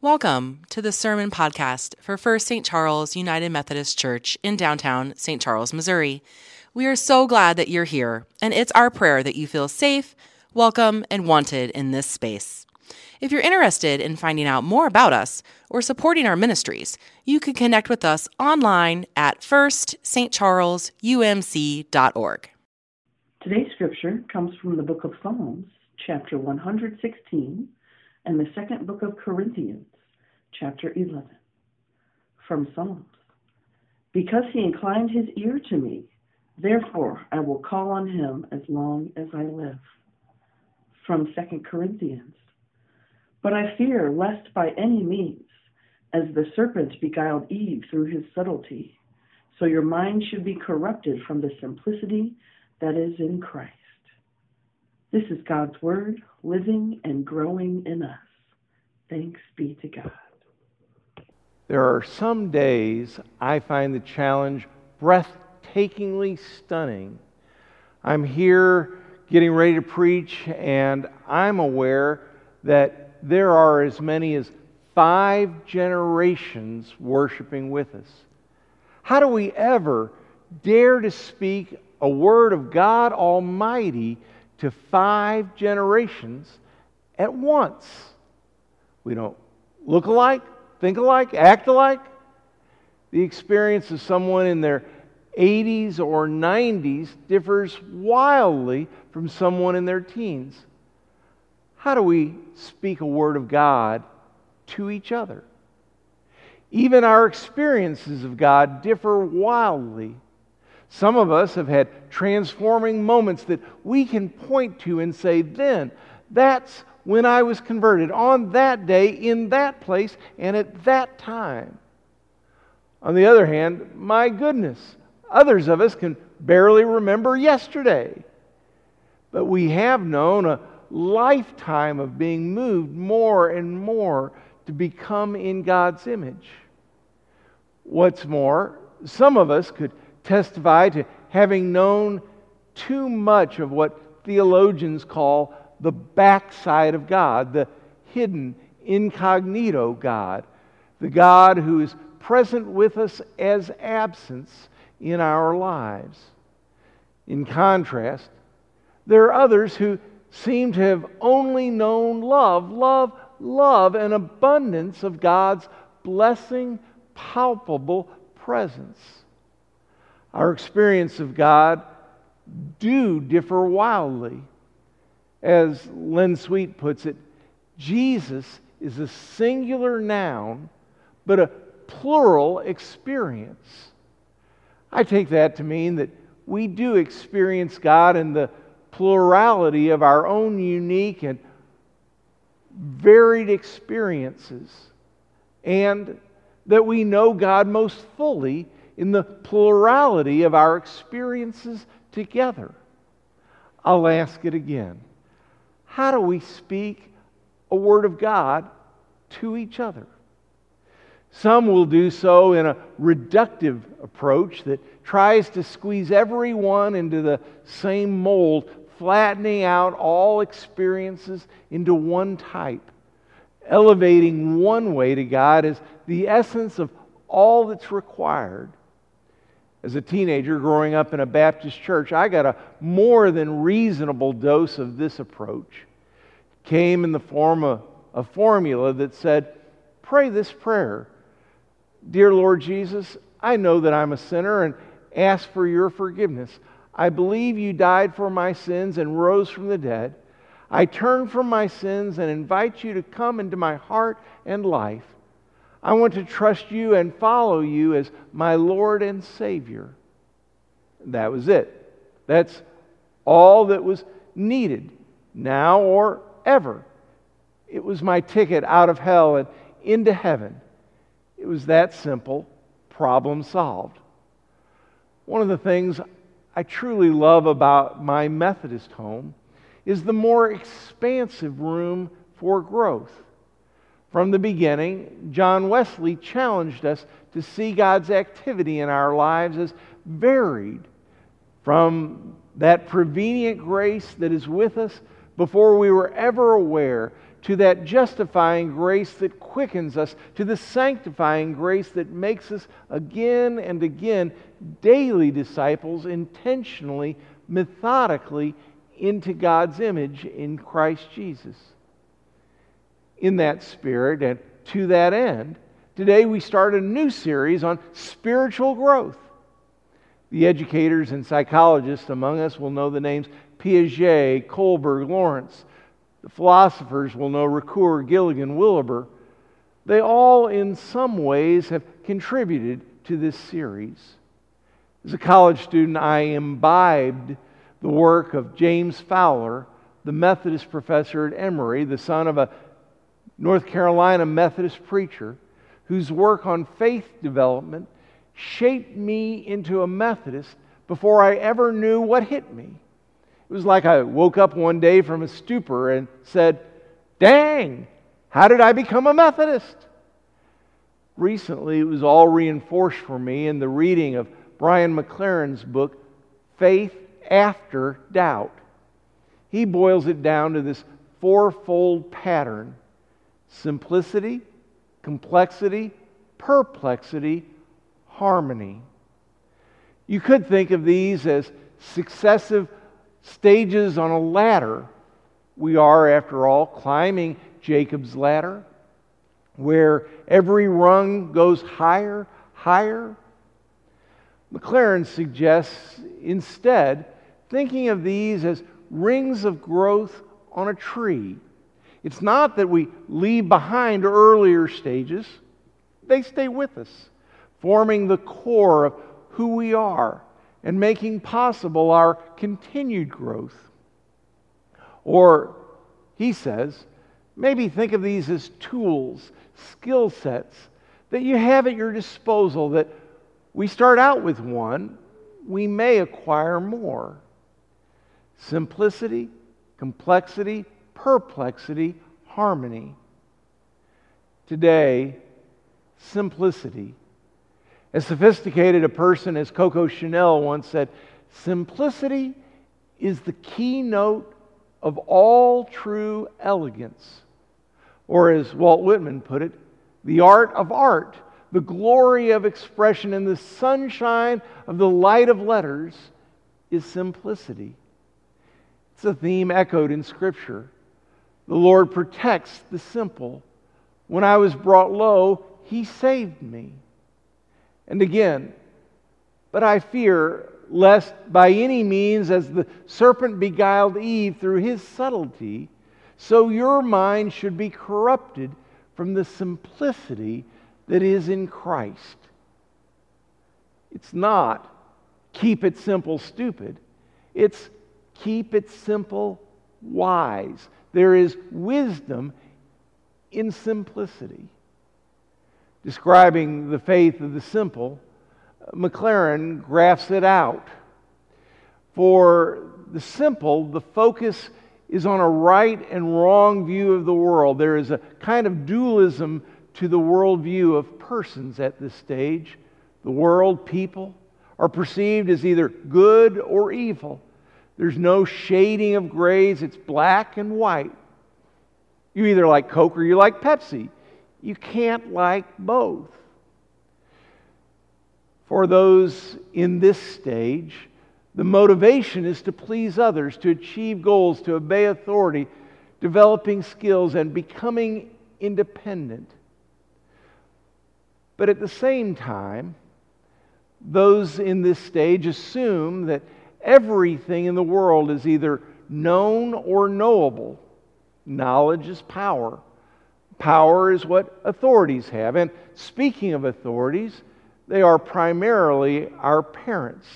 Welcome to the Sermon Podcast for First St. Charles United Methodist Church in downtown St. Charles, Missouri. We are so glad that you're here, and it's our prayer that you feel safe, welcome, and wanted in this space. If you're interested in finding out more about us or supporting our ministries, you can connect with us online at firststcharlesumc.org. Today's scripture comes from the book of Psalms, chapter 116 and the second book of Corinthians, chapter 11. From Psalms. Because he inclined his ear to me, therefore I will call on him as long as I live. From Second Corinthians. But I fear lest by any means, as the serpent beguiled Eve through his subtlety, so your mind should be corrupted from the simplicity that is in Christ. This is God's Word, living and growing in us. Thanks be to God. There are some days I find the challenge breathtakingly stunning. I'm here getting ready to preach, and I'm aware that there are as many as five generations worshiping with us. How do we ever dare to speak a word of God Almighty to five generations at once. We don't look alike, think alike, act alike. The experience of someone in their 80s or 90s differs wildly from someone in their teens. How do we speak a word of God to each other? Even our experiences of God differ wildly some of us have had transforming moments that we can point to and say, then, that's when I was converted, on that day, in that place, and at that time. On the other hand, my goodness, others of us can barely remember yesterday. But we have known a lifetime of being moved more and more to become in God's image. What's more, some of us could testify to having known too much of what theologians call the backside of God, the hidden, incognito God, the God who is present with us as absence in our lives. In contrast, there are others who seem to have only known love, love, love, an abundance of God's blessing, palpable presence our experience of God do differ wildly. As Len Sweet puts it, Jesus is a singular noun, but a plural experience. I take that to mean that we do experience God in the plurality of our own unique and varied experiences, and that we know God most fully in the plurality of our experiences together. I'll ask it again. How do we speak a word of God to each other? Some will do so in a reductive approach that tries to squeeze everyone into the same mold, flattening out all experiences into one type. Elevating one way to God as the essence of all that's required as a teenager growing up in a Baptist church, I got a more than reasonable dose of this approach. It came in the form of a formula that said, Pray this prayer Dear Lord Jesus, I know that I'm a sinner and ask for your forgiveness. I believe you died for my sins and rose from the dead. I turn from my sins and invite you to come into my heart and life. I want to trust you and follow you as my Lord and Savior. That was it. That's all that was needed now or ever. It was my ticket out of hell and into heaven. It was that simple, problem solved. One of the things I truly love about my Methodist home is the more expansive room for growth. From the beginning, John Wesley challenged us to see God's activity in our lives as varied from that prevenient grace that is with us before we were ever aware to that justifying grace that quickens us, to the sanctifying grace that makes us again and again daily disciples, intentionally, methodically into God's image in Christ Jesus. In that spirit and to that end, today we start a new series on spiritual growth. The educators and psychologists among us will know the names Piaget, Kohlberg, Lawrence. The philosophers will know Ricoeur, Gilligan, Wilber. They all, in some ways, have contributed to this series. As a college student, I imbibed the work of James Fowler, the Methodist professor at Emory, the son of a North Carolina Methodist preacher, whose work on faith development shaped me into a Methodist before I ever knew what hit me. It was like I woke up one day from a stupor and said, Dang, how did I become a Methodist? Recently, it was all reinforced for me in the reading of Brian McLaren's book, Faith After Doubt. He boils it down to this fourfold pattern simplicity, complexity, perplexity, harmony. You could think of these as successive stages on a ladder. We are, after all, climbing Jacob's ladder, where every rung goes higher, higher. McLaren suggests instead thinking of these as rings of growth on a tree. It's not that we leave behind earlier stages, they stay with us, forming the core of who we are and making possible our continued growth. Or, he says, maybe think of these as tools, skill sets that you have at your disposal that we start out with one, we may acquire more. Simplicity, complexity, perplexity, harmony. Today, simplicity as sophisticated a person as Coco Chanel once said, simplicity is the keynote of all true elegance. Or as Walt Whitman put it, the art of art, the glory of expression, and the sunshine of the light of letters is simplicity. It's a theme echoed in Scripture. The Lord protects the simple. When I was brought low, He saved me. And again, but I fear lest by any means, as the serpent beguiled Eve through his subtlety, so your mind should be corrupted from the simplicity that is in Christ. It's not keep it simple, stupid. It's keep it simple, wise. There is wisdom in simplicity describing the faith of the simple, McLaren graphs it out. For the simple, the focus is on a right and wrong view of the world. There is a kind of dualism to the worldview of persons at this stage. The world, people, are perceived as either good or evil. There's no shading of grays, it's black and white. You either like Coke or you like Pepsi. You can't like both. For those in this stage, the motivation is to please others, to achieve goals, to obey authority, developing skills, and becoming independent. But at the same time, those in this stage assume that everything in the world is either known or knowable. Knowledge is power. Power is what authorities have. And speaking of authorities, they are primarily our parents,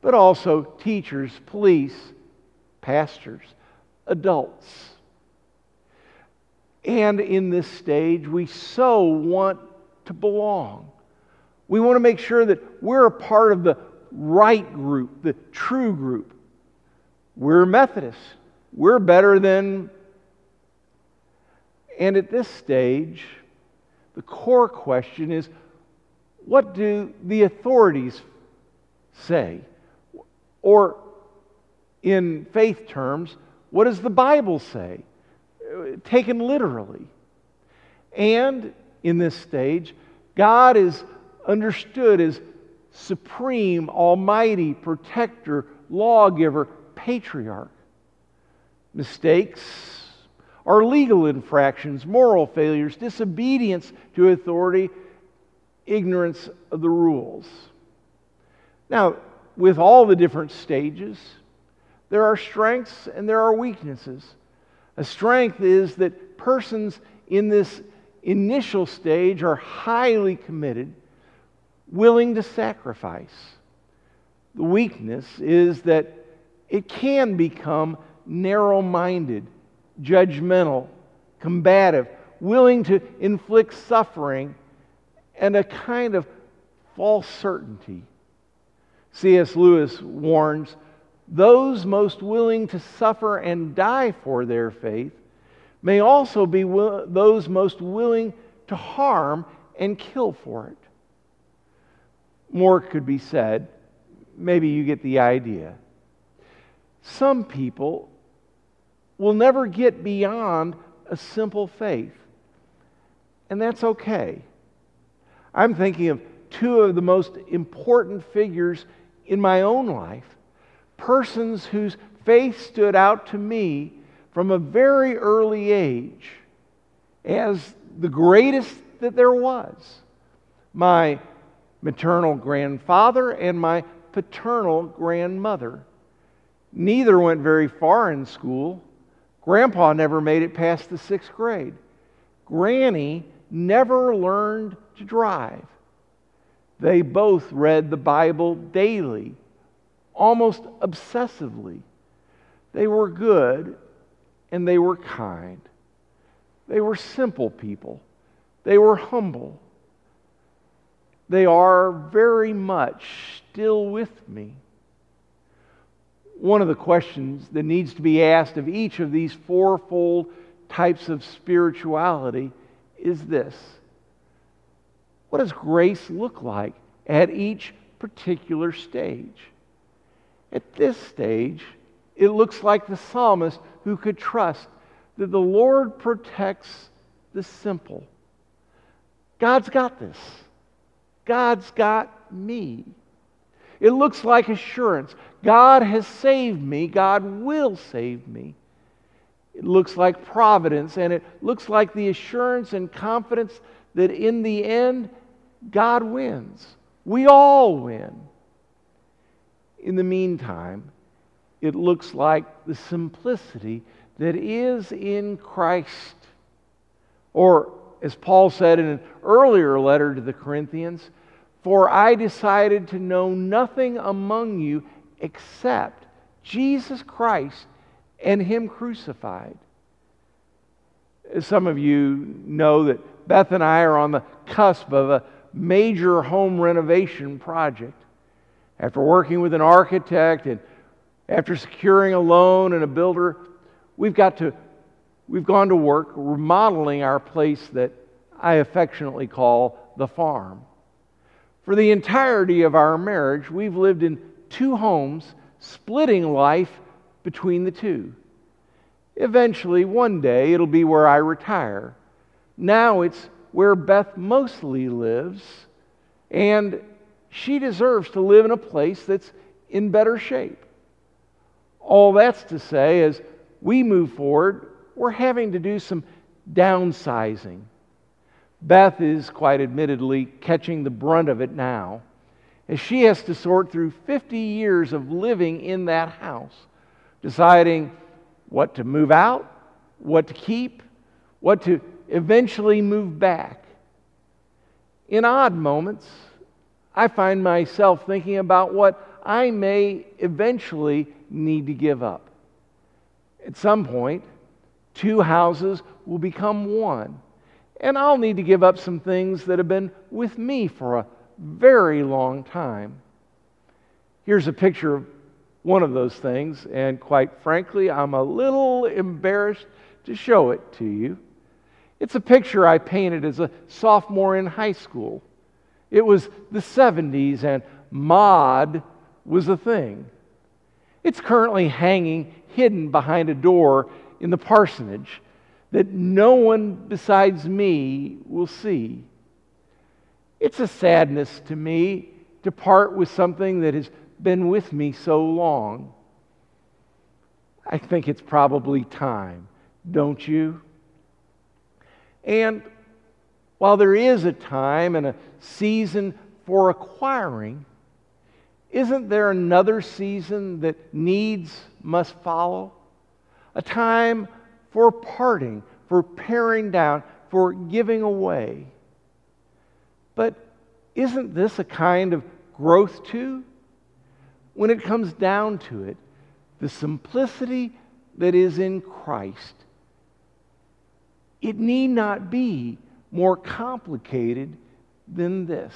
but also teachers, police, pastors, adults. And in this stage, we so want to belong. We want to make sure that we're a part of the right group, the true group. We're Methodists. We're better than and at this stage, the core question is what do the authorities say? Or, in faith terms, what does the Bible say? taken literally. And in this stage, God is understood as supreme, almighty, protector, lawgiver, patriarch. Mistakes are legal infractions, moral failures, disobedience to authority, ignorance of the rules. Now, with all the different stages, there are strengths and there are weaknesses. A strength is that persons in this initial stage are highly committed, willing to sacrifice. The weakness is that it can become narrow minded, judgmental, combative, willing to inflict suffering, and a kind of false certainty. C.S. Lewis warns those most willing to suffer and die for their faith may also be will- those most willing to harm and kill for it. More could be said. Maybe you get the idea. Some people will never get beyond a simple faith, and that's okay. I'm thinking of two of the most important figures in my own life, persons whose faith stood out to me from a very early age as the greatest that there was. My maternal grandfather and my paternal grandmother. Neither went very far in school. Grandpa never made it past the sixth grade. Granny never learned to drive. They both read the Bible daily, almost obsessively. They were good and they were kind. They were simple people. They were humble. They are very much still with me. One of the questions that needs to be asked of each of these fourfold types of spirituality is this What does grace look like at each particular stage? At this stage, it looks like the psalmist who could trust that the Lord protects the simple. God's got this. God's got me. It looks like assurance. God has saved me. God will save me. It looks like providence, and it looks like the assurance and confidence that in the end, God wins. We all win. In the meantime, it looks like the simplicity that is in Christ. Or, as Paul said in an earlier letter to the Corinthians, for I decided to know nothing among you except Jesus Christ and Him crucified. Some of you know that Beth and I are on the cusp of a major home renovation project. After working with an architect and after securing a loan and a builder, we've got to we've gone to work remodeling our place that I affectionately call the farm. For the entirety of our marriage, we've lived in two homes, splitting life between the two. Eventually, one day, it'll be where I retire. Now it's where Beth mostly lives, and she deserves to live in a place that's in better shape. All that's to say, as we move forward, we're having to do some downsizing. Beth is quite admittedly catching the brunt of it now, as she has to sort through 50 years of living in that house, deciding what to move out, what to keep, what to eventually move back. In odd moments, I find myself thinking about what I may eventually need to give up. At some point, two houses will become one. And I'll need to give up some things that have been with me for a very long time. Here's a picture of one of those things, and quite frankly, I'm a little embarrassed to show it to you. It's a picture I painted as a sophomore in high school. It was the 70s, and mod was a thing. It's currently hanging hidden behind a door in the parsonage. that no one besides me will see. It's a sadness to me to part with something that has been with me so long. I think it's probably time, don't you? And while there is a time and a season for acquiring, isn't there another season that needs must follow? A time for parting, for paring down, for giving away. But isn't this a kind of growth too? When it comes down to it, the simplicity that is in Christ, it need not be more complicated than this.